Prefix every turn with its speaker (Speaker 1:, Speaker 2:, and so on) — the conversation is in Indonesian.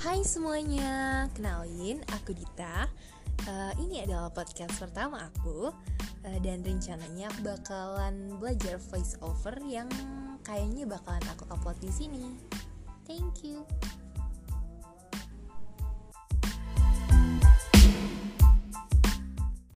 Speaker 1: Hai semuanya, kenalin aku Dita. Uh, ini adalah podcast pertama aku uh, dan rencananya aku bakalan belajar voice over yang kayaknya bakalan aku upload di sini.